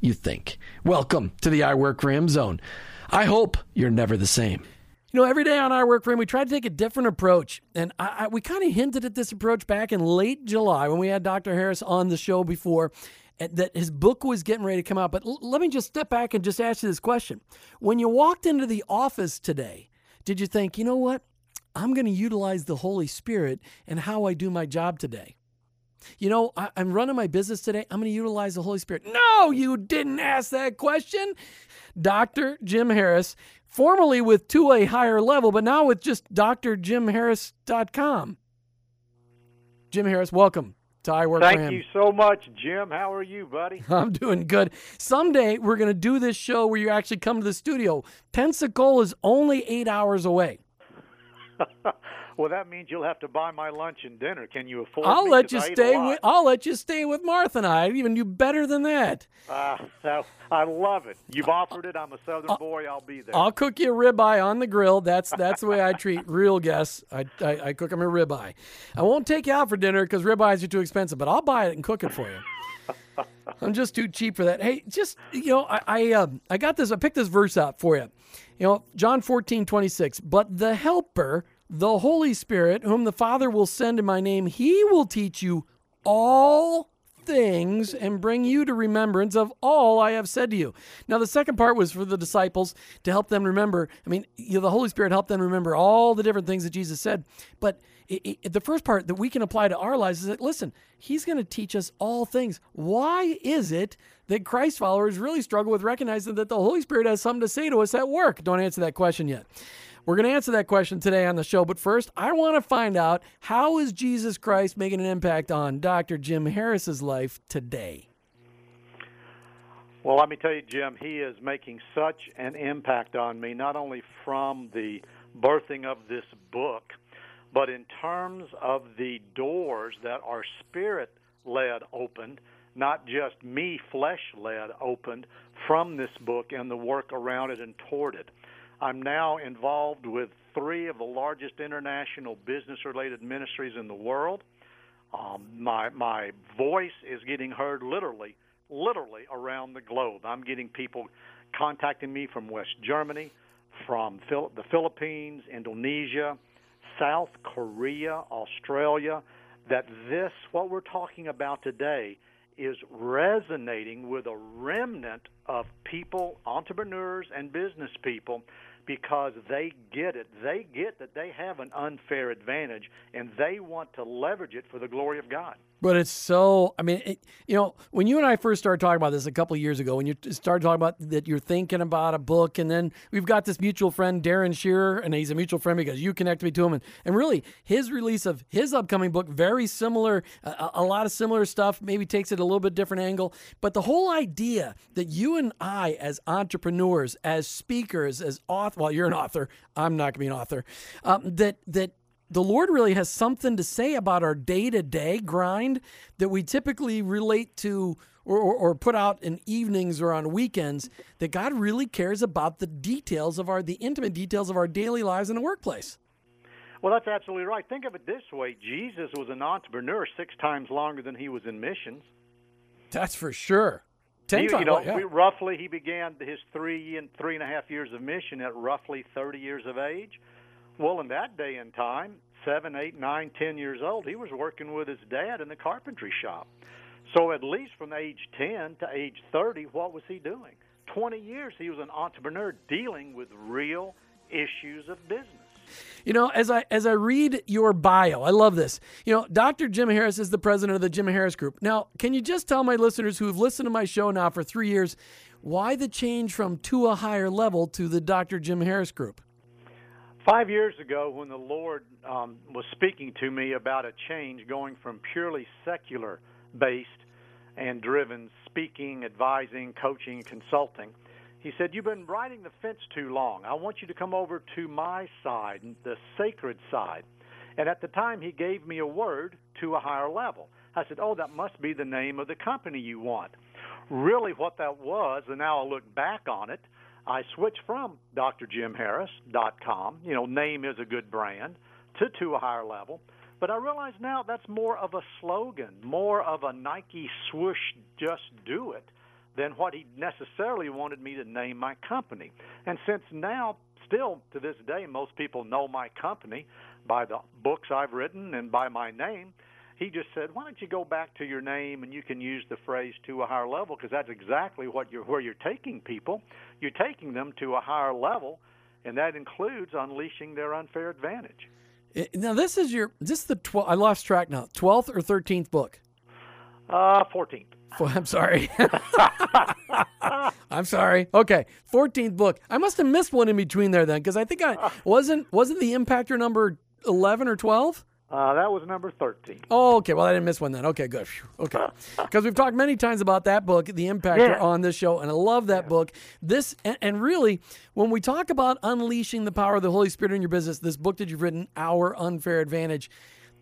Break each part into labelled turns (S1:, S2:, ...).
S1: you think. Welcome to the I Work Him zone. I hope you're never the same. You know, every day on I Work Him, we try to take a different approach. And I, I, we kind of hinted at this approach back in late July when we had Dr. Harris on the show before eh, that his book was getting ready to come out. But l- let me just step back and just ask you this question. When you walked into the office today, did you think, you know what? I'm going to utilize the Holy Spirit and how I do my job today. You know, I, am running my business today. I'm going to utilize the Holy Spirit. No, you didn't ask that question. Dr. Jim Harris, formerly with To a Higher Level, but now with just drjimharris.com. Jim Harris, welcome to I Work
S2: Thank you so much, Jim. How are you, buddy?
S1: I'm doing good. Someday we're going to do this show where you actually come to the studio. Pensacola is only eight hours away.
S2: Well, that means you'll have to buy my lunch and dinner. Can you afford?
S1: I'll
S2: me?
S1: let you stay with. I'll let you stay with Martha and I. even do better than that.
S2: Uh, I love it. You've offered it. I'm a Southern boy. I'll be there.
S1: I'll cook you a ribeye on the grill. That's that's the way I treat real guests. I, I, I cook them a ribeye. I won't take you out for dinner because ribeyes are too expensive, but I'll buy it and cook it for you. I'm just too cheap for that. Hey, just you know, I I, uh, I got this. I picked this verse out for you. You know, John 14, 26. But the Helper the Holy Spirit, whom the Father will send in my name, he will teach you all things and bring you to remembrance of all I have said to you. Now, the second part was for the disciples to help them remember. I mean, you know, the Holy Spirit helped them remember all the different things that Jesus said. But it, it, the first part that we can apply to our lives is that, listen, He's going to teach us all things. Why is it that Christ followers really struggle with recognizing that the Holy Spirit has something to say to us at work? Don't answer that question yet. We're going to answer that question today on the show. But first, I want to find out how is Jesus Christ making an impact on Dr. Jim Harris's life today?
S2: Well, let me tell you, Jim, he is making such an impact on me, not only from the birthing of this book, but in terms of the doors that are spirit led opened, not just me flesh led opened from this book and the work around it and toward it. I'm now involved with three of the largest international business related ministries in the world. Um, my my voice is getting heard literally, literally around the globe. I'm getting people contacting me from West Germany, from Phil- the Philippines, Indonesia, South Korea, Australia, that this, what we're talking about today, is resonating with a remnant of people, entrepreneurs and business people, because they get it. They get that they have an unfair advantage and they want to leverage it for the glory of God.
S1: But it's so, I mean, it, you know, when you and I first started talking about this a couple years ago, when you started talking about that you're thinking about a book, and then we've got this mutual friend, Darren Shearer, and he's a mutual friend because you connected me to him. And, and really, his release of his upcoming book, very similar, a, a lot of similar stuff, maybe takes it a little bit different angle. But the whole idea that you and I, as entrepreneurs, as speakers, as author, well, you're an author, I'm not going to be an author, um, that, that the Lord really has something to say about our day to day grind that we typically relate to or, or, or, put out in evenings or on weekends. That God really cares about the details of our, the intimate details of our daily lives in the workplace.
S2: Well, that's absolutely right. Think of it this way Jesus was an entrepreneur six times longer than he was in missions.
S1: That's for sure. Ten
S2: he,
S1: times,
S2: you know,
S1: yeah.
S2: roughly he began his three and three and a half years of mission at roughly 30 years of age. Well, in that day and time, seven, eight, nine, ten years old, he was working with his dad in the carpentry shop. So at least from age 10 to age 30, what was he doing? 20 years he was an entrepreneur dealing with real issues of business.
S1: You know, as I as I read your bio, I love this. You know, Dr. Jim Harris is the president of the Jim Harris Group. Now, can you just tell my listeners who have listened to my show now for 3 years why the change from to a higher level to the Dr. Jim Harris Group?
S2: Five years ago, when the Lord um, was speaking to me about a change going from purely secular based and driven speaking, advising, coaching, consulting, he said, You've been riding the fence too long. I want you to come over to my side, the sacred side. And at the time, he gave me a word to a higher level. I said, Oh, that must be the name of the company you want. Really, what that was, and now I look back on it, I switched from drjimharris.com, you know, name is a good brand, to to a higher level. But I realize now that's more of a slogan, more of a Nike swoosh, just do it, than what he necessarily wanted me to name my company. And since now, still to this day, most people know my company by the books I've written and by my name, he just said, "Why don't you go back to your name and you can use the phrase to a higher level because that's exactly what you're where you're taking people. You're taking them to a higher level, and that includes unleashing their unfair advantage."
S1: Now this is your this is the 12 I lost track now. 12th or 13th book?
S2: Uh 14th.
S1: I'm sorry. I'm sorry. Okay, 14th book. I must have missed one in between there then because I think I wasn't wasn't the impactor number 11 or 12?
S2: Uh, that was number 13.
S1: Oh, okay. Well, I didn't miss one then. Okay, good. Okay. Because we've talked many times about that book, The Impactor,
S2: Yeah.
S1: on this show, and I love that book. This, and, and really, when we talk about unleashing the power of the Holy Spirit in your business, this book that you've written, Our Unfair Advantage,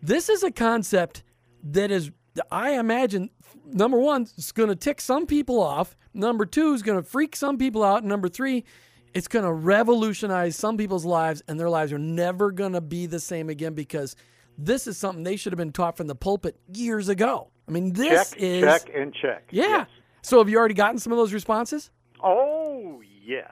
S1: this is a concept that is, I imagine, number one, it's going to tick some people off. Number two, is going to freak some people out. And number three, it's going to revolutionize some people's lives, and their lives are never going to be the same again because this is something they should have been taught from the pulpit years ago. I mean, this
S2: check,
S1: is
S2: check, and check.
S1: yeah.
S2: Yes.
S1: So have you already gotten some of those responses?
S2: Oh yes.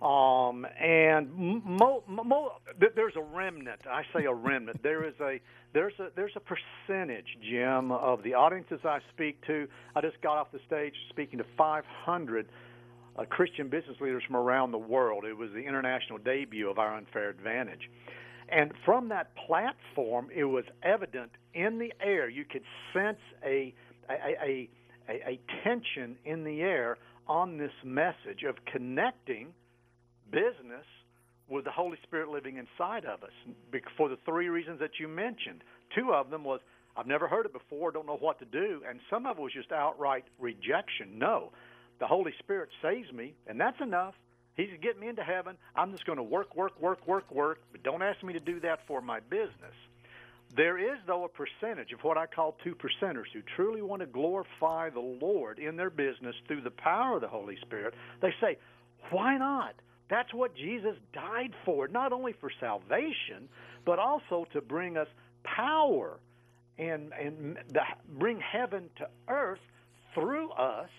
S2: Um, and mo, mo, th- there's a remnant. I say a remnant. there is a there's a there's a percentage, Jim, of the audiences I speak to. I just got off the stage speaking to 500 uh, Christian business leaders from around the world. It was the international debut of our unfair advantage. And from that platform, it was evident in the air. You could sense a a, a, a, tension in the air on this message of connecting business with the Holy Spirit living inside of us for the three reasons that you mentioned. Two of them was I've never heard it before, don't know what to do, and some of it was just outright rejection. No, the Holy Spirit saves me, and that's enough. He's getting me into heaven. I'm just going to work, work, work, work, work, but don't ask me to do that for my business. There is, though, a percentage of what I call two percenters who truly want to glorify the Lord in their business through the power of the Holy Spirit. They say, why not? That's what Jesus died for, not only for salvation, but also to bring us power and, and the, bring heaven to earth through us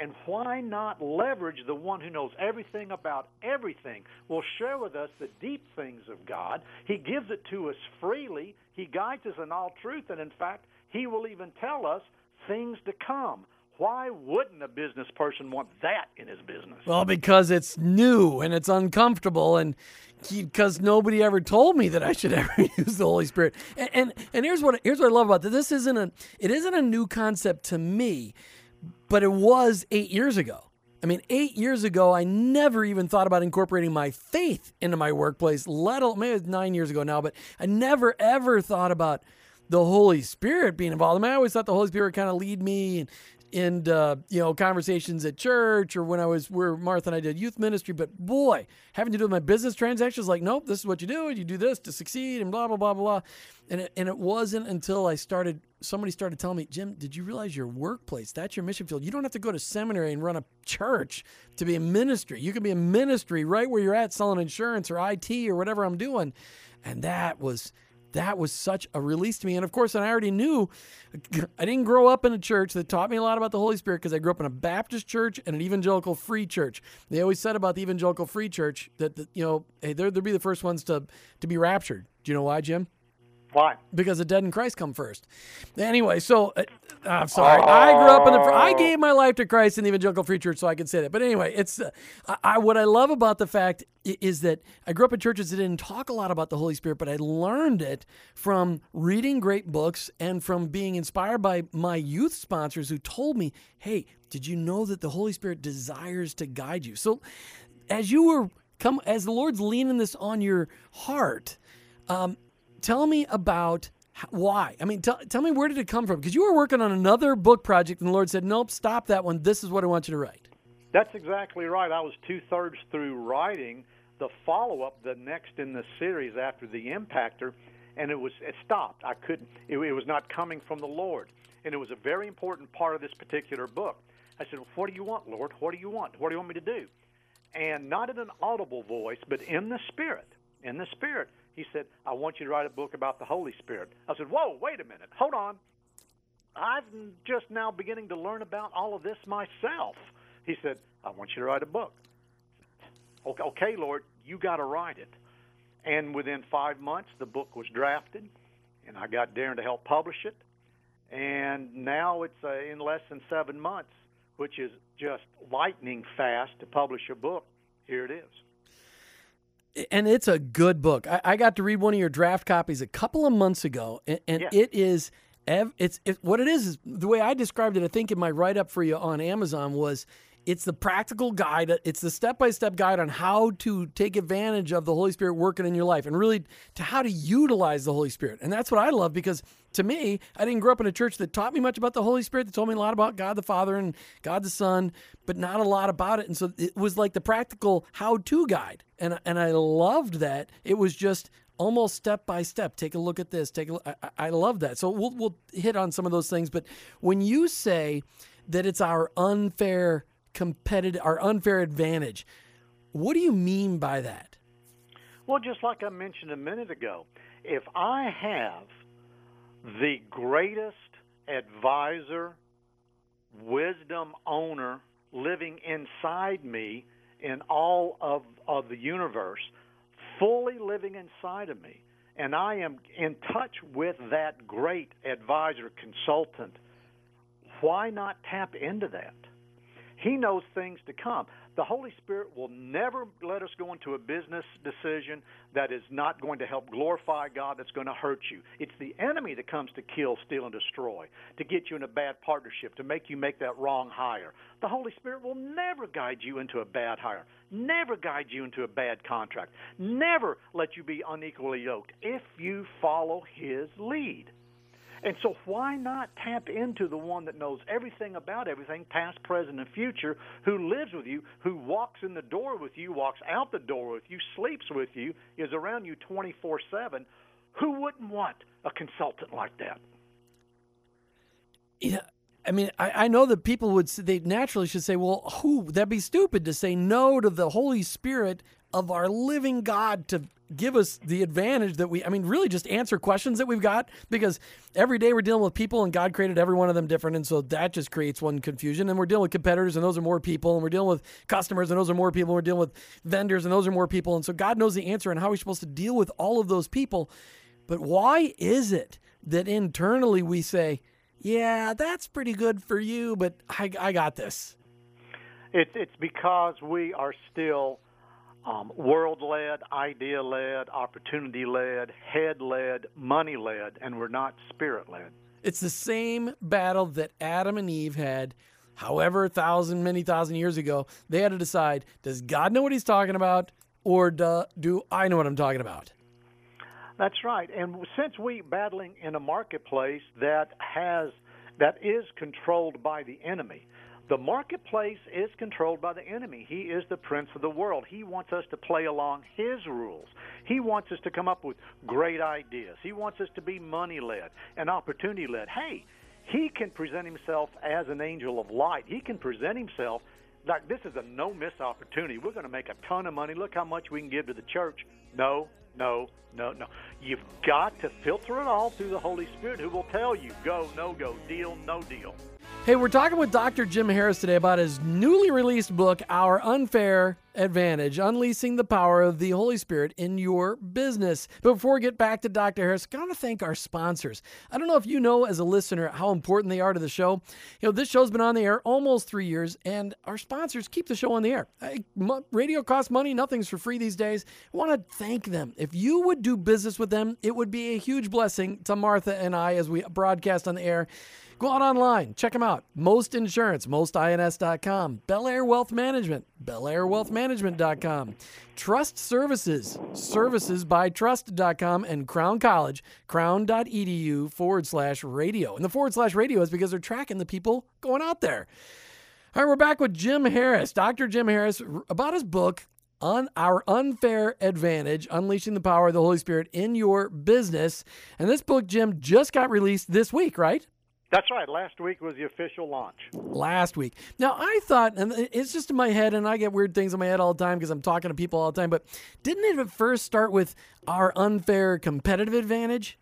S2: And why not leverage the one who knows everything about everything, will share with us the deep things of God. He gives it to us freely. He guides us in all truth. And in fact, He will even tell us things to come. Why wouldn't a business person want that in his business?
S1: Well, because it's new and it's uncomfortable, and because nobody ever told me that I should ever use the Holy Spirit. And, and and here's what here's what I love about this. This isn't a it isn't a new concept to me but it was eight years ago. I mean, eight years ago, I never even thought about incorporating my faith into my workplace, let alone, maybe it's nine years ago now, but I never ever thought about the Holy Spirit being involved. I mean, I always thought the Holy Spirit would kind of lead me and in uh, you know conversations at church or when I was where Martha and I did youth ministry. But boy, having to do with my business transactions, like nope, this is what you do. You do this to succeed, and blah blah blah blah. And it, and it wasn't until I started. Somebody started telling me, Jim, did you realize your workplace? That's your mission field. You don't have to go to seminary and run a church to be a ministry. You can be a ministry right where you're at, selling insurance or IT or whatever I'm doing. And that was that was such a release to me. And of course, and I already knew I didn't grow up in a church that taught me a lot about the Holy Spirit because I grew up in a Baptist church and an evangelical free church. They always said about the evangelical free church that, you know, hey, they'll be the first ones to, to be raptured. Do you know why, Jim?
S2: Why?
S1: Because the dead in Christ come first. Anyway, so uh, I'm sorry. Oh. I grew up in the. I gave my life to Christ in the evangelical free church, so I can say that. But anyway, it's uh, I, what I love about the fact is that I grew up in churches that didn't talk a lot about the Holy Spirit, but I learned it from reading great books and from being inspired by my youth sponsors who told me, "Hey, did you know that the Holy Spirit desires to guide you?" So, as you were come, as the Lord's leaning this on your heart. Um, tell me about why. I mean, tell, tell me where did it come from? Because you were working on another book project, and the Lord said, "Nope, stop that one. This is what I want you to write."
S2: That's exactly right. I was two thirds through writing the follow up, the next in the series after the Impactor, and it was it stopped. I couldn't. It, it was not coming from the Lord, and it was a very important part of this particular book. I said, well, "What do you want, Lord? What do you want? What do you want me to do?" And not in an audible voice, but in the Spirit. In the Spirit he said, I want you to write a book about the Holy Spirit. I said, Whoa, wait a minute. Hold on. I'm just now beginning to learn about all of this myself. He said, I want you to write a book. Okay, okay Lord, you got to write it. And within five months, the book was drafted, and I got Darren to help publish it. And now it's uh, in less than seven months, which is just lightning fast to publish a book. Here it is
S1: and it's a good book. I, I, got to read one of your draft copies a couple of months ago, and, and it is it's it, what it is is the way I described it. I think in my write up for you on Amazon was it's the practical guide. It's the step by step guide on how to take advantage of the Holy Spirit working in your life, and really to how to utilize the Holy Spirit. And that's what I love because to me, I didn't grow up in a church that taught me much about the Holy Spirit, that told me a lot about God the Father and God the Son, but not a lot about it. And so it was like the practical how to guide. And, and I loved that. It was just almost step by step. Take a look at this. Take a look. I, I love that. So we'll, we'll hit on some of those things. But when you say that it's our unfair competitive, our unfair advantage, what do you mean by that?
S2: Well, just like I mentioned a minute ago, if I have Mm-hmm. the greatest advisor, wisdom owner living inside me in all of, of the universe, fully living inside of me. And I am in touch with that great advisor, consultant. Why not tap into that? He knows things to come. The Holy Spirit will never let us go into a business decision that is not going to help glorify God, that's going to hurt you. It's the enemy that comes to kill, steal, and destroy, to get you in a bad partnership, to make you make that wrong hire. The Holy Spirit will never guide you into a bad hire, never guide you into a bad contract, never let you be unequally yoked if you follow His lead. And so, why not tap into the one that knows everything about everything, past, present, and future, who lives with you, who walks in the door with you, walks out the door with you, sleeps with you, is around you 24 7? Who wouldn't want a consultant like that?
S1: Yeah. I mean, I, I know that people would they naturally should say, well, who that'd be stupid to say no to the Holy Spirit of our living God to give us the advantage that we, I mean, really just answer questions that we've got because every day we're dealing with people and God created every one of them different. And so that just creates one confusion. And we're dealing with competitors and those are more people. And we're dealing with customers and those are more people. We're dealing with vendors and those are more people. And so God knows the answer and how we're supposed to deal with all of those people. But why is it that internally we say, yeah, that's pretty good for you, but I, I got this?
S2: It's, it's because we are still um, world led, idea led, opportunity led, head led, money led, and we're not spirit led.
S1: It's the same battle that Adam and Eve had, however, thousand, many thousand years ago. They had to decide does God know what he's talking about, or do, do I know what I'm talking about?
S2: That's right. And since we battling in a marketplace that has that is controlled by the enemy, the marketplace is controlled by the enemy. He is the prince of the world. He wants us to play along his rules. He wants us to come up with great ideas. He wants us to be money led and opportunity led. Hey, he can present himself as an angel of light. He can present himself like this is a no miss opportunity. We're going to make a ton of money. Look how much we can give to the church. No, no, no, no. You've got to filter it all through the Holy Spirit who will tell you go, no go, deal, no deal.
S1: Hey, we're talking with Dr. Jim Harris today about his newly released book, Our Unfair Advantage Unleashing the Power of the Holy Spirit in Your Business. But before we get back to Dr. Harris, I want to thank our sponsors. I don't know if you know as a listener how important they are to the show. You know, this show's been on the air almost three years, and our sponsors keep the show on the air. Radio costs money, nothing's for free these days. I want to thank them. If you would do business with them, it would be a huge blessing to Martha and I as we broadcast on the air. Go out online, check them out. Most Insurance, mostins.com. Bel Air Wealth Management, Bel Air Wealth Management, belairwealthmanagement.com. Trust Services, servicesbytrust.com. And Crown College, crown.edu forward slash radio. And the forward slash radio is because they're tracking the people going out there. All right, we're back with Jim Harris, Dr. Jim Harris, about his book, on our unfair advantage, unleashing the power of the Holy Spirit in your business. And this book, Jim, just got released this week, right?
S2: That's right. Last week was the official launch.
S1: Last week. Now, I thought, and it's just in my head, and I get weird things in my head all the time because I'm talking to people all the time, but didn't it at first start with our unfair competitive advantage?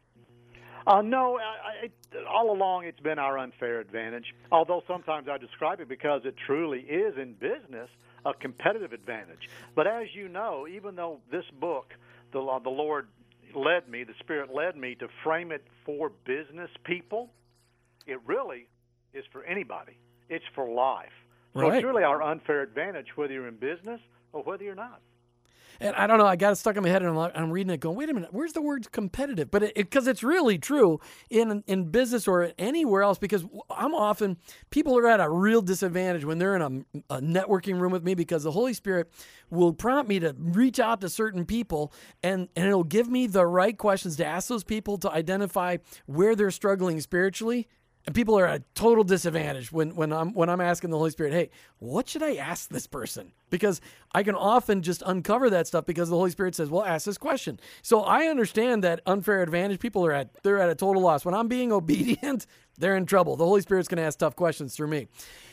S2: Uh, no, I, I, all along it's been our unfair advantage. Although sometimes I describe it because it truly is in business a competitive advantage. But as you know, even though this book, the, the Lord led me, the Spirit led me to frame it for business people, it really is for anybody. It's for life. So
S1: right.
S2: it's really our unfair advantage, whether you're in business or whether you're not.
S1: And I don't know, I got it stuck in my head, and I'm, I'm reading it, going, "Wait a minute, where's the word competitive?" But because it, it's really true in in business or anywhere else, because I'm often people are at a real disadvantage when they're in a, a networking room with me, because the Holy Spirit will prompt me to reach out to certain people, and and it'll give me the right questions to ask those people to identify where they're struggling spiritually and people are at a total disadvantage when, when I'm when I'm asking the Holy Spirit, hey, what should I ask this person? Because I can often just uncover that stuff because the Holy Spirit says, well, ask this question. So I understand that unfair advantage. People are at they're at a total loss. When I'm being obedient, they're in trouble. The Holy Spirit's going to ask tough questions through me.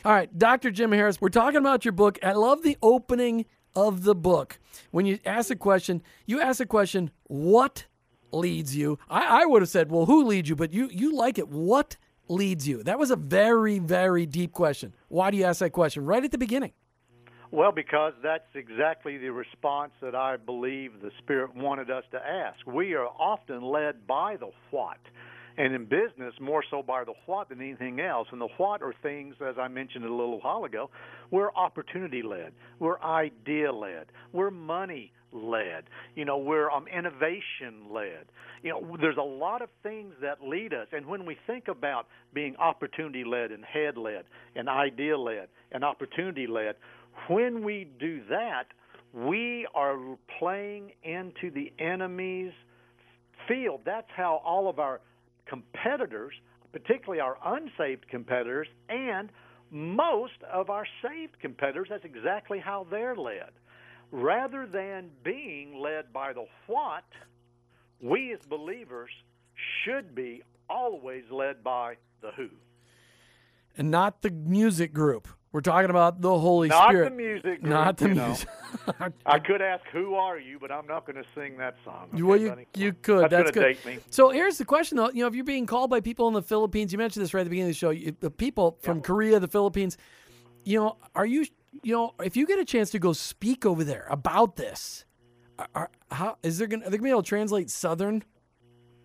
S1: All right, Dr. Jim Harris, we're talking about your book. I love the opening of the book. When you ask a question, you ask a question, what leads you? I, I would have said, well, who leads you? But you you like it. What leads you? That was a very, very deep question. Why do you ask that question right at the beginning?
S2: Well, because that's exactly the response that I believe the Spirit wanted us to ask. We are often led by the what. And in business, more so by the what than anything else. And the what are things, as I mentioned a little while ago, we're opportunity led, we're idea led, we're money led. You know, we're um, innovation led. You know, there's a lot of things that lead us. And when we think about being opportunity led and head led and idea led and opportunity led, when we do that, we are playing into the enemy's field. That's how all of our competitors, particularly our unsaved competitors, and most of our saved competitors, that's exactly how they're led rather than being led by the what, we as believers should be always led by the who.
S1: And not the music group. We're talking about the Holy
S2: Not
S1: Spirit.
S2: Not the music. group,
S1: Not the music.
S2: I could ask, "Who are you?" But I'm not going to sing that song. Okay,
S1: well, you,
S2: buddy?
S1: you could.
S2: That's,
S1: That's, good.
S2: date me.
S1: So here's the question, though. You know, if you're being called by people in the Philippines, you mentioned this right at the beginning of the show. You, the people from Korea, the Philippines. You know, are you? You know, if you get a chance to go speak over there about this, are, are, how is there going? Are they going to be able to translate Southern?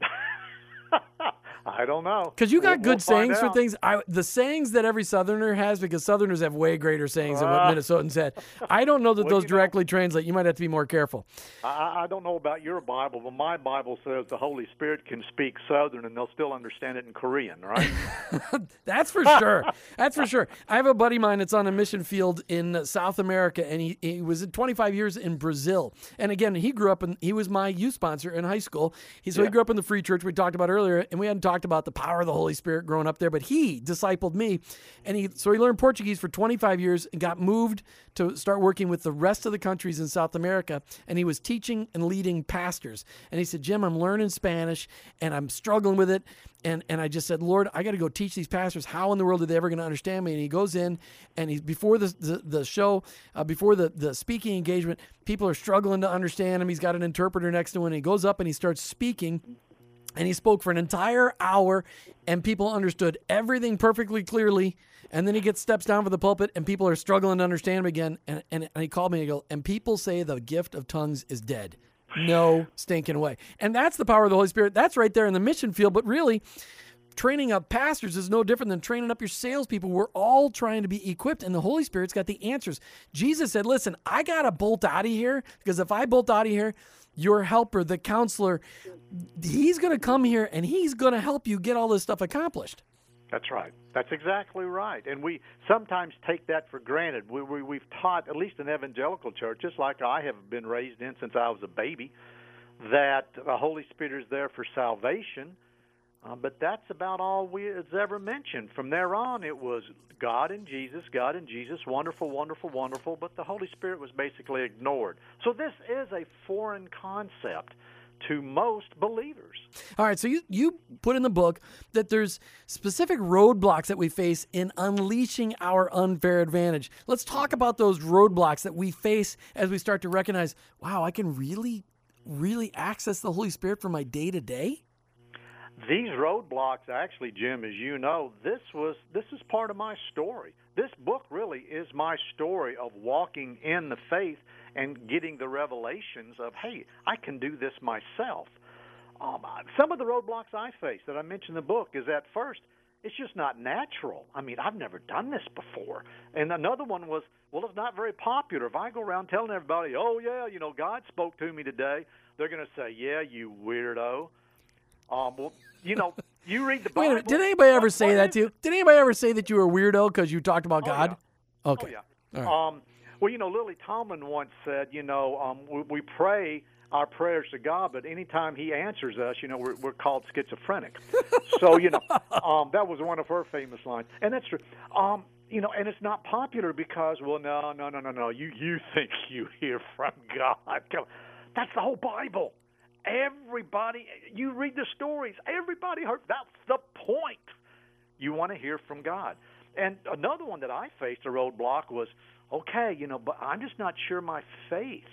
S2: I don't know.
S1: Because you got
S2: We'll-
S1: good
S2: we'll
S1: sayings for things. I, the sayings that every Southerner has, because Southerners have way greater sayings than what
S2: Ah.
S1: Minnesotans had. I don't know that
S2: Well,
S1: those
S2: you know-
S1: directly translate. You might have to be more careful.
S2: I, I don't know about your Bible, but my Bible says the Holy Spirit can speak Southern, and they'll still understand it in Korean, right?
S1: That's for sure. That's for sure. I have a buddy of mine that's on a mission field in uh, South America, and he, he was 25 years in Brazil. And again, he grew up and he was my youth sponsor in high school. He, so he grew up in the free church we talked about earlier, and we hadn't talked about the power of the Holy Spirit growing up there, but he discipled me. And he, so he learned Portuguese for 25 years and got moved to start working with the rest of the countries in South America. And he was teaching and leading pastors. And he said, Jim, I'm learning Spanish and I'm struggling with it. And, and I just said, Lord, I got to go teach these pastors. How in the world are they ever going to understand me? And he goes in, and he's before the the, the show, uh, before the, the speaking engagement, people are struggling to understand him. He's got an interpreter next to him, and he goes up and he starts speaking. And he spoke for an entire hour, and people understood everything perfectly clearly. And then he gets steps down from the pulpit, and people are struggling to understand him again. And, and, and he called me and goes, and people say the gift of tongues is dead. No stinking way. And that's the power of the Holy Spirit. That's right there in the mission field. But really, training up pastors is no different than training up your salespeople. We're all trying to be equipped, and the Holy Spirit's got the answers. Jesus said, Listen, I got to bolt out of here because if I bolt out of here, your helper, the counselor, he's going to come here and he's going to help you get all this stuff accomplished.
S2: That's right. That's exactly right. And we sometimes take that for granted. We, we, we've taught, at least in evangelical churches, like I have been raised in since I was a baby, that the Holy Spirit is there for salvation. Uh, but that's about all we has ever mentioned. From there on, it was God and Jesus, God and Jesus, wonderful, wonderful, wonderful. But the Holy Spirit was basically ignored. So this is a foreign concept to most believers.
S1: All right, so you, you put in the book that there's specific roadblocks that we face in unleashing our unfair advantage. Let's talk about those roadblocks that we face as we start to recognize, wow, I can really, really access the Holy Spirit for my day to day.
S2: These roadblocks, actually, Jim, as you know, this was this is part of my story. This book really is my story of walking in the faith and getting the revelations of, hey, I can do this myself. Um, some of the roadblocks I faced that I mentioned in the book is at first it's just not natural. I mean, I've never done this before. And another one was, well, it's not very popular. If I go around telling everybody, oh yeah, you know, God spoke to me today, they're going to say, yeah, you weirdo. Um, well, you know, you read the
S1: Wait
S2: Bible.
S1: a minute, did anybody ever say that to you? Did anybody ever say that you were a weirdo because you talked about God?
S2: Oh,
S1: Okay.
S2: yeah.
S1: All right.
S2: Um, well, you know, Lily Tomlin once said, you know, um, we, we pray our prayers to God, but anytime He answers us, you know, we're, we're called schizophrenic. so, you know, um, that was one of her famous lines, and that's true. Um, you know, and it's not popular because, well, no, no, no, no, no. You you think you hear from God? That's the whole Bible. Everybody, you read the stories. Everybody heard. That's the point. You want to hear from God. And another one that I faced a roadblock was, okay, you know, but I'm just not sure my faith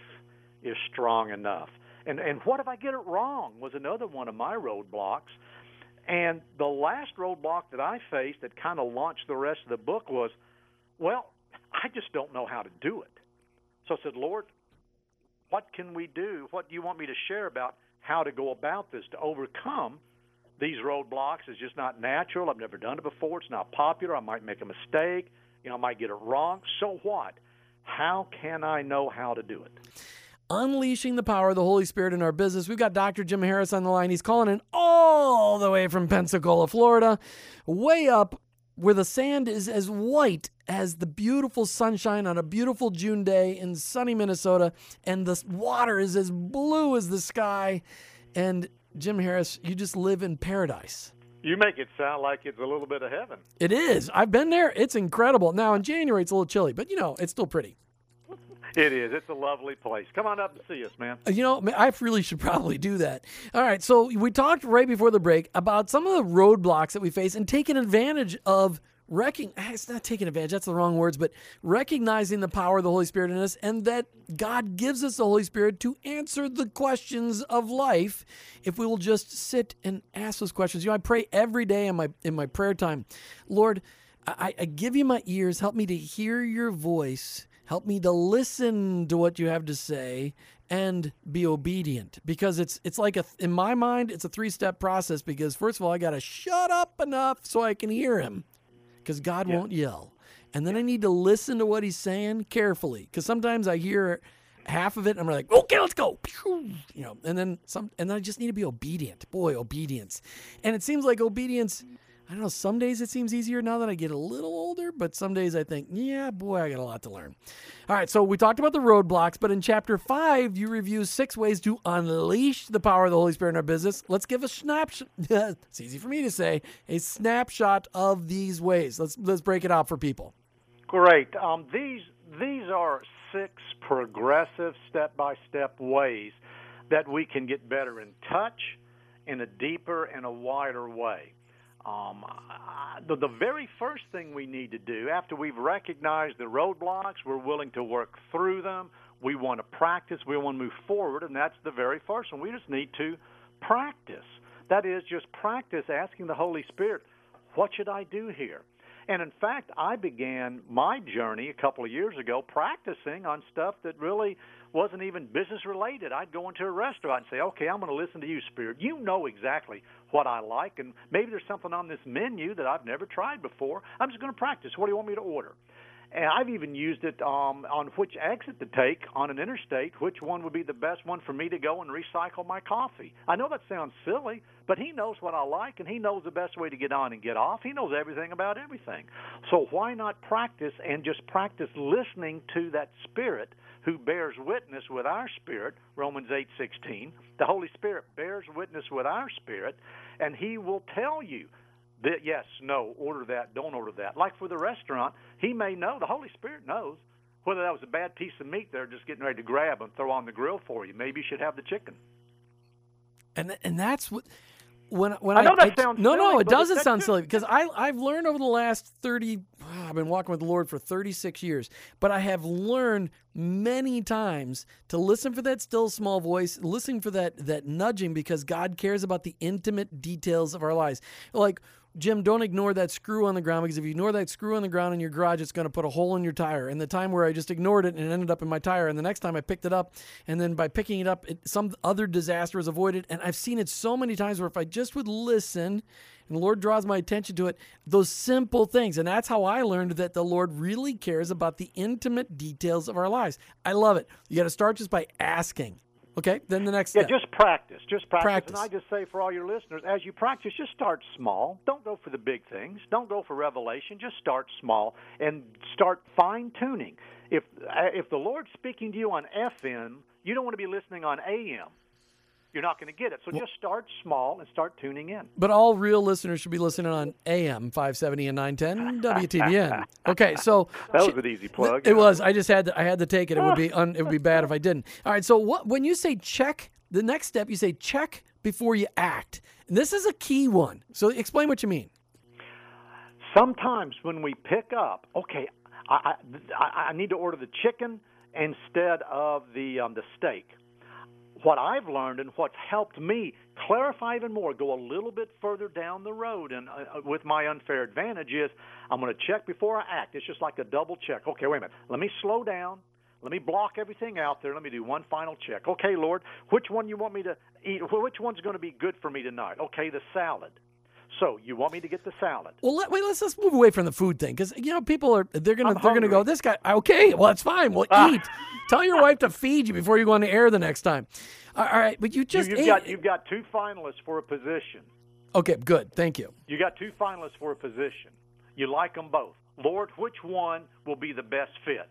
S2: is strong enough. And and what if I get it wrong was another one of my roadblocks. And the last roadblock that I faced that kind of launched the rest of the book was, well, I just don't know how to do it. So I said, Lord, what can we do? What do you want me to share about how to go about this to overcome these roadblocks? It's just not natural. I've never done it before. It's not popular. I might make a mistake. You know, I might get it wrong. So what? How can I know how to do it?
S1: Unleashing the power of the Holy Spirit in our business. We've got Dr. Jim Harris on the line. He's calling in all the way from Pensacola, Florida, way up where the sand is as white as the beautiful sunshine on a beautiful June day in sunny Minnesota, and the water is as blue as the sky. And Jim Harris, you just live in paradise.
S2: You make it sound like it's a little bit of heaven.
S1: It is. I've been there. It's incredible. Now in January it's a little chilly, but you know, it's still pretty.
S2: It is. It's a lovely place. Come on up and see us, man.
S1: Uh, you know, I really should probably do that. All right. So we talked right before the break about some of the roadblocks that we face and taking advantage of recon- ah, it's not taking advantage, that's the wrong words, but recognizing the power of the Holy Spirit in us and that God gives us the Holy Spirit to answer the questions of life if we will just sit and ask those questions. You know, I pray every day in my in my prayer time, Lord, I, I give you my ears, help me to hear your voice. Help me to listen to what you have to say and be obedient because it's it's like a in my mind it's a three-step process because first of all I got to shut up enough so I can hear him because God yeah. won't yell. And then I need to listen to what he's saying carefully because sometimes I hear half of it and I'm like, okay, let's go. You know, and then some, and then I just need to be obedient. Boy, obedience. And it seems like obedience I don't know, some days it seems easier now that I get a little older, but some days I think, yeah, boy, I got a lot to learn. All right, so we talked about the roadblocks, but in chapter five, you review six ways to unleash the power of the Holy Spirit in our business. Let's give a snapshot. it's easy for me to say, a snapshot of these ways. Let's let's break it out for people.
S2: Great. Um, these these are six progressive, step by step ways that we can get better in touch in a deeper and a wider way. Um, the, the very first thing we need to do after we've recognized the roadblocks, we're willing to work through them. We want to practice. We want to move forward, and that's the very first one. We just need to practice. That is, just practice asking the Holy Spirit, what should I do here? And in fact, I began my journey a couple of years ago practicing on stuff that really wasn't even business related. I'd go into a restaurant and say, okay, I'm going to listen to you, Spirit. You know exactly what I like, and maybe there's something on this menu that I've never tried before. I'm just going to practice. What do you want me to order? And I've even used it um, on which exit to take on an interstate, which one would be the best one for me to go and recycle my coffee. I know that sounds silly, but he knows what I like, and he knows the best way to get on and get off. He knows everything about everything. So why not practice and just practice listening to that spirit who bears witness with our spirit, Romans 8:16. The Holy Spirit bears witness with our spirit, and he will tell you that yes, no, order that, don't order that. Like for the restaurant, he may know, the Holy Spirit knows whether that was a bad piece of meat they're just getting ready to grab and throw on the grill for you. Maybe you should have the chicken.
S1: And and that's what when when
S2: I know
S1: I,
S2: that sounds
S1: no
S2: silly,
S1: no it doesn't sound
S2: too.
S1: silly because I I've learned over the last thirty ah, I've been walking with the Lord for thirty six years but I have learned many times to listen for that still small voice listen for that that nudging because God cares about the intimate details of our lives like Jim, don't ignore that screw on the ground because if you ignore that screw on the ground in your garage, it's going to put a hole in your tire. And the time where I just ignored it and it ended up in my tire, and the next time I picked it up, and then by picking it up, it, some other disaster is avoided. And I've seen it so many times where if I just would listen, and the Lord draws my attention to it, those simple things. And that's how I learned that the Lord really cares about the intimate details of our lives. I love it. You got to start just by asking. Okay, then the next
S2: Yeah,
S1: step.
S2: just practice. Just practice.
S1: Practice.
S2: And I just say for all your listeners, as you practice, just start small. Don't go for the big things. Don't go for revelation. Just start small and start fine tuning. If uh, if the Lord's speaking to you on FM, you don't want to be listening on AM. You're not going to get it. So just start small and start tuning in.
S1: But all real listeners should be listening on AM 570 and 910 WTBN. Okay, so
S2: That was an easy plug.
S1: It was. I just had to, I had to take it. It would be un, it would be bad if I didn't. All right. So what when you say check, the next step you say check before you act. And this is a key one. So explain what you mean.
S2: Sometimes when we pick up, okay, I, I, I need to order the chicken instead of the um, the steak. What I've learned and what's helped me clarify even more, go a little bit further down the road, and uh, with my unfair advantage is I'm going to check before I act. It's just like a double check. Okay, wait a minute. Let me slow down. Let me block everything out there. Let me do one final check. Okay, Lord, which one you want me to eat? Which one's going to be good for me tonight? Okay, the salad. So you want me to get the salad?
S1: Well, let, wait. Let's let's move away from the food thing because you know people are they're gonna
S2: I'm
S1: they're gonna go. This guy. Okay. Well, that's fine. We'll
S2: Ah.
S1: eat. Tell your wife to feed you before you go on the air the next time. All right. But you
S2: You,
S1: just
S2: you've
S1: ate.
S2: got you've got two finalists for a position.
S1: okay. Good. Thank you.
S2: You got two finalists for a position. You like them both. Lord, which one will be the best fit?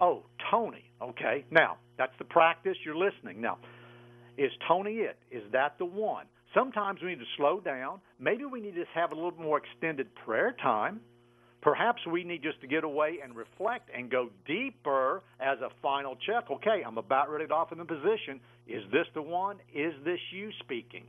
S2: Oh, Tony. Okay. Now, that's the practice. You're listening. Now, is Tony it? Is that the one? Sometimes we need to slow down. Maybe we need to have a little more extended prayer time. Perhaps we need just to get away and reflect and go deeper as a final check. Okay, I'm about ready to offer the position. Is this the one? Is this you speaking?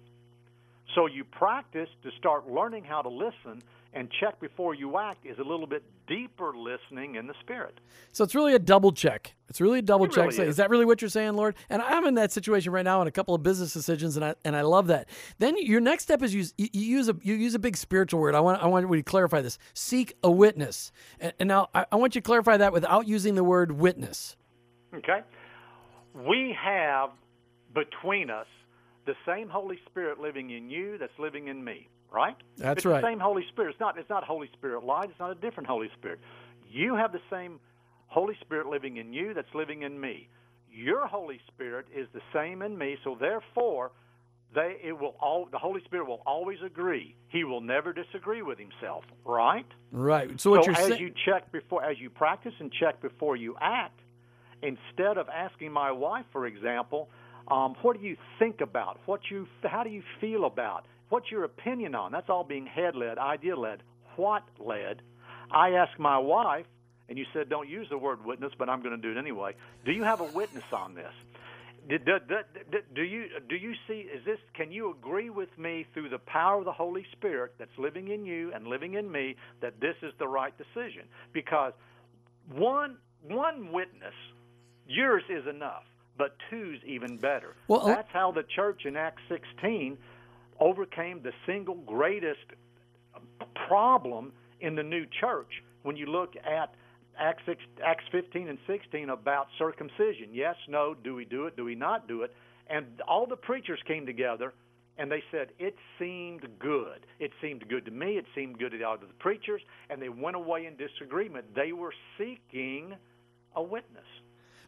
S2: So you practice to start learning how to listen and check before you act is a little bit deeper listening in the spirit.
S1: So it's really a double check. It's really a double
S2: It
S1: check.
S2: really
S1: So
S2: is.
S1: is that really what you're saying, Lord? And I'm in that situation right now in a couple of business decisions, and I and I love that. Then your next step is use you, you use a you use a big spiritual word. I want I want you to clarify this. Seek a witness. And, and now I, I want you to clarify that without using the word witness.
S2: Okay? We have between us the same Holy Spirit living in you that's living in me, right?
S1: That's
S2: it's
S1: right.
S2: the same Holy Spirit. It's not it's not Holy Spirit light, it's not a different Holy Spirit. You have the same Holy Spirit living in you that's living in me. Your Holy Spirit is the same in me, so therefore they it will all the Holy Spirit will always agree. He will never disagree with himself, right?
S1: Right. So what
S2: so as
S1: saying?
S2: you check before, as you practice and check before you act, instead of asking my wife, for example, um, what do you think about? What you, how do you feel about? What's your opinion on? That's all being head led, idea led, what led. I ask my wife, and you said don't use the word witness, but I'm going to do it anyway. Do you have a witness on this? Do, do, do, do you do you see is this can you agree with me through the power of the Holy Spirit that's living in you and living in me that this is the right decision because one one witness yours is enough but two's even better
S1: Well, uh,
S2: that's how the church in Acts 16 overcame the single greatest problem in the new church when you look at Acts, 6, Acts 15 and 16 about circumcision. Yes, no, do we do it, do we not do it? And all the preachers came together and they said, It seemed good. It seemed good to me, it seemed good to all the other preachers, and they went away in disagreement. They were seeking a witness.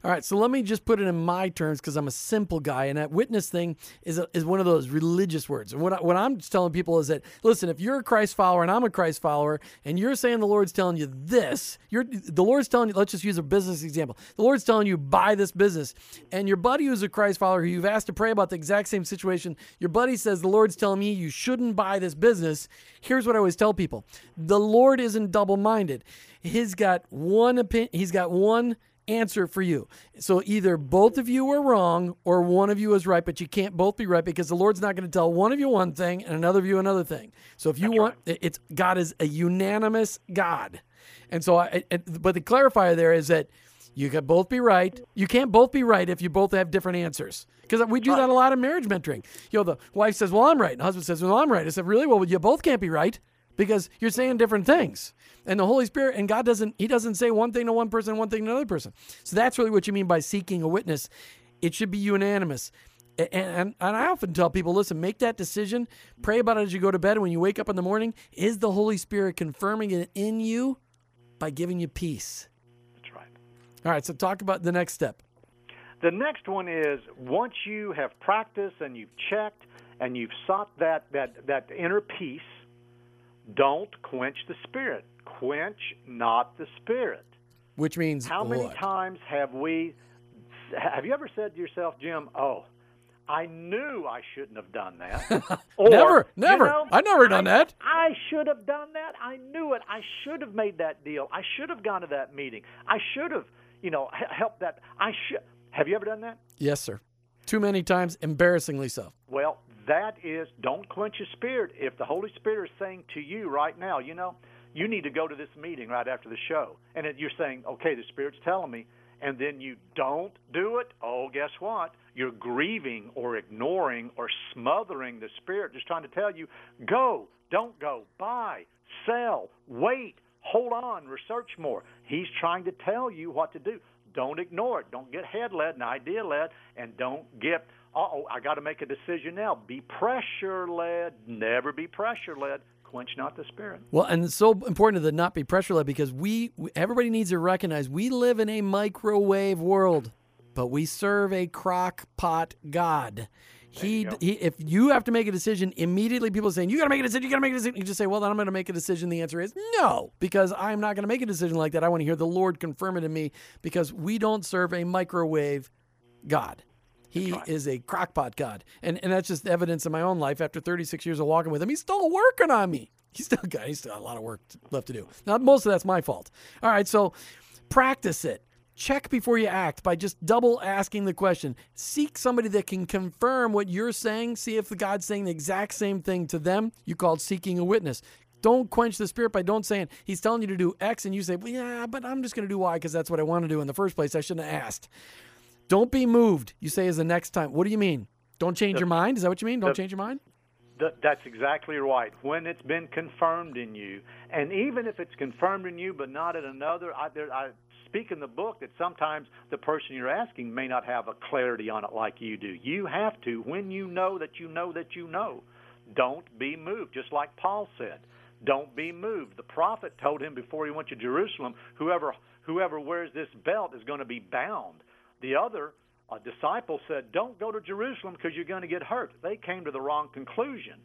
S1: All right, so let me just put it in my terms because I'm a simple guy, and that witness thing is a, is one of those religious words. And what I, what I'm telling people is that listen, if you're a Christ follower and I'm a Christ follower, and you're saying the Lord's telling you this, you're the Lord's telling you. Let's just use a business example. The Lord's telling you buy this business, and your buddy who's a Christ follower who you've asked to pray about the exact same situation, your buddy says the Lord's telling me you shouldn't buy this business. Here's what I always tell people: the Lord isn't double-minded. He's got one opinion. He's got one answer for you. So either both of you are wrong or one of you is right, but you can't both be right because the Lord's not going to tell one of you one thing and another of you another thing. So if you want, it's God is a unanimous God, and so I. It, but the clarifier there is that you can both be right. You can't both be right if you both have different answers. Because we do that a lot in marriage mentoring. You know, the wife says, "Well, I'm right," and the husband says, "Well, I'm right." I said, "Really? Well, you both can't be right." because you're saying different things. And the Holy Spirit and God doesn't he doesn't say one thing to one person, one thing to another person. So that's really what you mean by seeking a witness. It should be unanimous. And, and, and I often tell people, listen, make that decision. Pray about it as you go to bed. And when you wake up in the morning, is the Holy Spirit confirming it in you by giving you peace?
S2: That's right.
S1: All right, so talk about the next step.
S2: The next one is once you have practiced and you've checked and you've sought that, that, that inner peace, don't quench the spirit. Quench not the spirit.
S1: Which means
S2: How many times have we, have you ever said to yourself, Jim, oh, I knew I shouldn't have done that. Or,
S1: Never,
S2: you
S1: never.
S2: know,
S1: I've never done
S2: I-
S1: that.
S2: I should have done that. I knew it. I should have made that deal. I should have gone to that meeting. I should have, you know, helped that. I should. Have you ever done that?
S1: Yes, sir. Too many times, embarrassingly so.
S2: Well, that is don't quench your spirit. If the Holy Spirit is saying to you right now, you know, you need to go to this meeting right after the show, and you're saying, okay, the Spirit's telling me, and then you don't do it, oh, guess what? You're grieving or ignoring or smothering the Spirit, just trying to tell you, go, don't go, buy, sell, wait, hold on, research more. He's trying to tell you what to do. Don't ignore it. Don't get head led and idea led, and don't get, oh, I got to make a decision now. Be pressure led. Never be pressure led. Quench not the spirit.
S1: Well, and it's so important to not be pressure led because we, everybody needs to recognize we live in a microwave world, but we serve a crock pot God. He, he, if you have to make a decision immediately, people are saying you got to make a decision. You got to make a decision. You just say, well, then I'm going to make a decision. The answer is no, because I'm not going to make a decision like that. I want to hear the Lord confirm it in me because we don't serve a microwave God. He is a crockpot God. And and that's just evidence in my own life. After 36 years of walking with him, he's still working on me. He's still got he's still got a lot of work left to do. Now most of that's my fault. All right, so practice it. Check before you act by just double asking the question. Seek somebody that can confirm what you're saying. See if the God's saying the exact same thing to them. You called seeking a witness. Don't quench the spirit by don't saying he's telling you to do X and you say, well, yeah, but I'm just going to do Y because that's what I want to do in the first place. I shouldn't have asked. Don't be moved. You say is the next time. What do you mean? Don't change your mind? Is that what you mean? Don't change your mind?
S2: Th- that's exactly right. When it's been confirmed in you, and even if it's confirmed in you but not in another, I, there, I speak in the book that sometimes the person you're asking may not have a clarity on it like you do. You have to, when you know that you know that you know, don't be moved, just like Paul said. Don't be moved. The prophet told him before he went to Jerusalem, whoever whoever wears this belt is going to be bound. The other a disciple said, Don't go to Jerusalem because you're going to get hurt. They came to the wrong conclusion.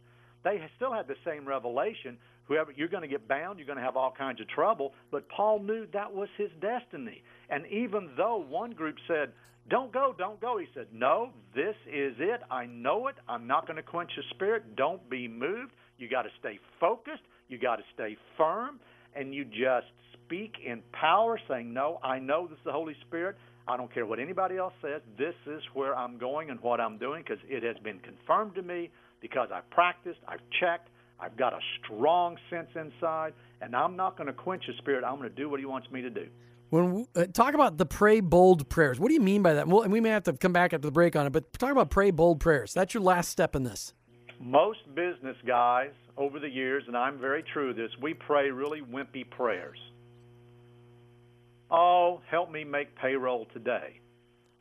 S2: They still had the same revelation. Whoever you're going to get bound, you're going to have all kinds of trouble. But Paul knew that was his destiny. And even though one group said, Don't go, don't go, he said, No, this is it. I know it. I'm not going to quench the spirit. Don't be moved. You got to stay focused. You got to stay firm. And you just speak in power, saying, No, I know this is the Holy Spirit. I don't care what anybody else says. This is where I'm going and what I'm doing because it has been confirmed to me because I've practiced, I've checked, I've got a strong sense inside, and I'm not going to quench the spirit. I'm going to do what He wants me to do.
S1: When uh, talk about the pray bold prayers, what do you mean by that? Well, and we may have to come back after the break on it, but talk about pray bold prayers. That's your last step in this.
S2: Most business guys over the years, and I'm very true of this, we pray really wimpy prayers. Oh, help me make payroll today.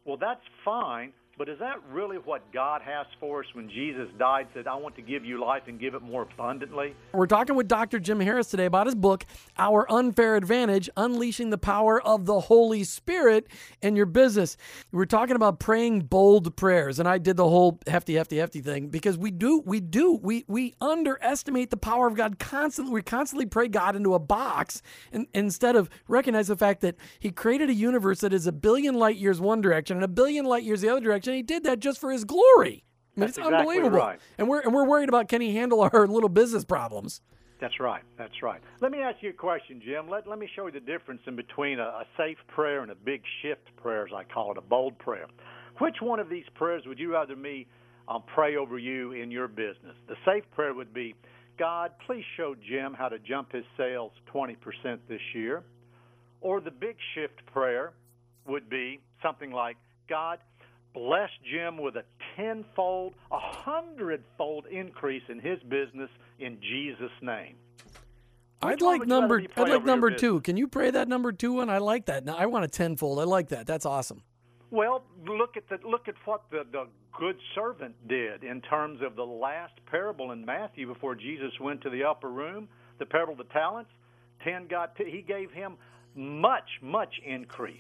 S2: Well, that's fine, but is that really what God has for us when Jesus died, said, I want to give you life and give it more abundantly?
S1: We're talking with Dr. Jim Harris today about his book, Our Unfair Advantage Unleashing the Power of the Holy Spirit in Your Business. We're talking about praying bold prayers, and I did the whole hefty, hefty, hefty thing because we do, we do, we, we underestimate the power of God constantly. We constantly pray God into a box and, instead of recognize the fact that He created a universe that is a billion light years one direction and a billion light years the other direction and he did that just for his glory. I mean,
S2: That's
S1: it's
S2: exactly
S1: unbelievable.
S2: right.
S1: And we're and we're worried about can he handle our little business problems.
S2: That's right. That's right. Let me ask you a question, Jim. Let, let me show you the difference in between a, a safe prayer and a big shift prayer, as I call it, a bold prayer. Which one of these prayers would you rather me um, pray over you in your business? The safe prayer would be, God, please show Jim how to jump his sales 20% this year. Or the big shift prayer would be something like, God, bless Jim with a tenfold, a hundredfold increase in his business in Jesus' name.
S1: I'd
S2: Which
S1: like number I'd like number
S2: business?
S1: two. Can you pray that number two one? I like that. Now I want a tenfold. I like that. That's awesome.
S2: Well, look at the look at what the, the good servant did in terms of the last parable in Matthew before Jesus went to the upper room, the parable of the talents. Ten got he gave him much much increase,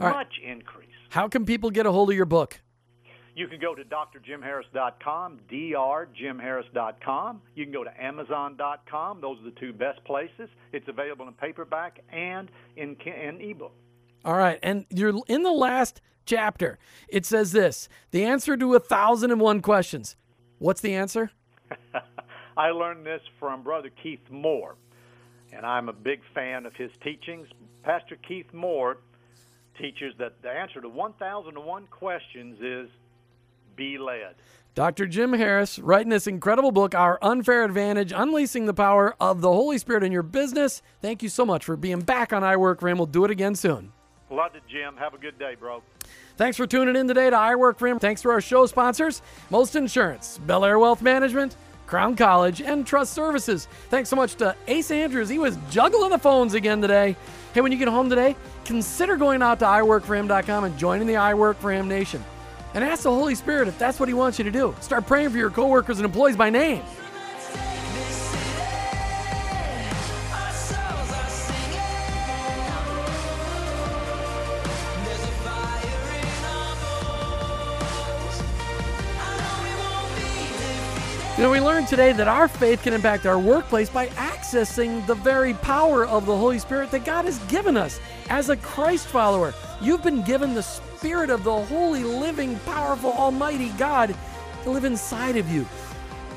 S1: All right.
S2: much increase.
S1: How can people get a hold of your book?
S2: You can go to drjimharris.com, drjimharris.com. You can go to amazon.com. Those are the two best places. It's available in paperback and in in ebook.
S1: All right, and you're in the last chapter. It says this: the answer to a thousand and one questions. What's the answer?
S2: I learned this from Brother Keith Moore, and I'm a big fan of his teachings. Pastor Keith Moore teaches that the answer to 1,001 questions is be led.
S1: Dr. Jim Harris writing this incredible book, Our Unfair Advantage Unleashing the Power of the Holy Spirit in Your Business. Thank you so much for being back on I Work for We'll do it again soon.
S2: Love it, Jim. Have a good day, bro.
S1: Thanks for tuning in today to I Work for Thanks to our show sponsors, Most Insurance, Bel Air Wealth Management, Crown College, and Trust Services. Thanks so much to Ace Andrews. He was juggling the phones again today. Hey, when you get home today, consider going out to iWorkForHim.com and joining the I Work for Him Nation. And ask the Holy Spirit if that's what He wants you to do. Start praying for your coworkers and employees by name. You know, we learned today that our faith can impact our workplace by accessing the very power of the Holy Spirit that God has given us as a Christ follower. You've been given the Spirit of the holy, living, powerful, almighty God to live inside of you.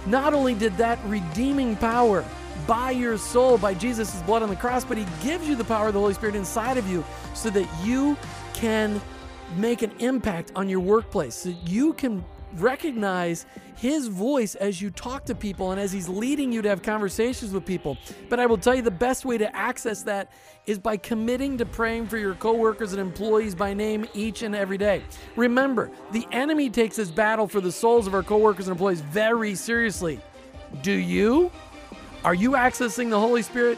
S1: Not only did that redeeming power buy your soul by Jesus' blood on the cross, but He gives you the power of the Holy Spirit inside of you so that you can make an impact on your workplace, so you can recognize his voice as you talk to people and as he's leading you to have conversations with people. But I will tell you the best way to access that is by committing to praying for your coworkers and employees by name each and every day. Remember, the enemy takes this battle for the souls of our coworkers and employees very seriously. Do you? Are you accessing the Holy Spirit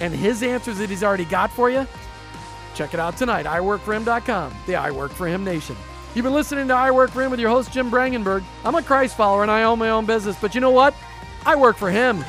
S1: and his answers that he's already got for you? Check it out tonight, iworkforhim.com, the I Work For Him Nation. You've been listening to I Work For Him with your host, Jim Brangenberg. I'm a Christ follower and I own my own business, but you know what? I work for him.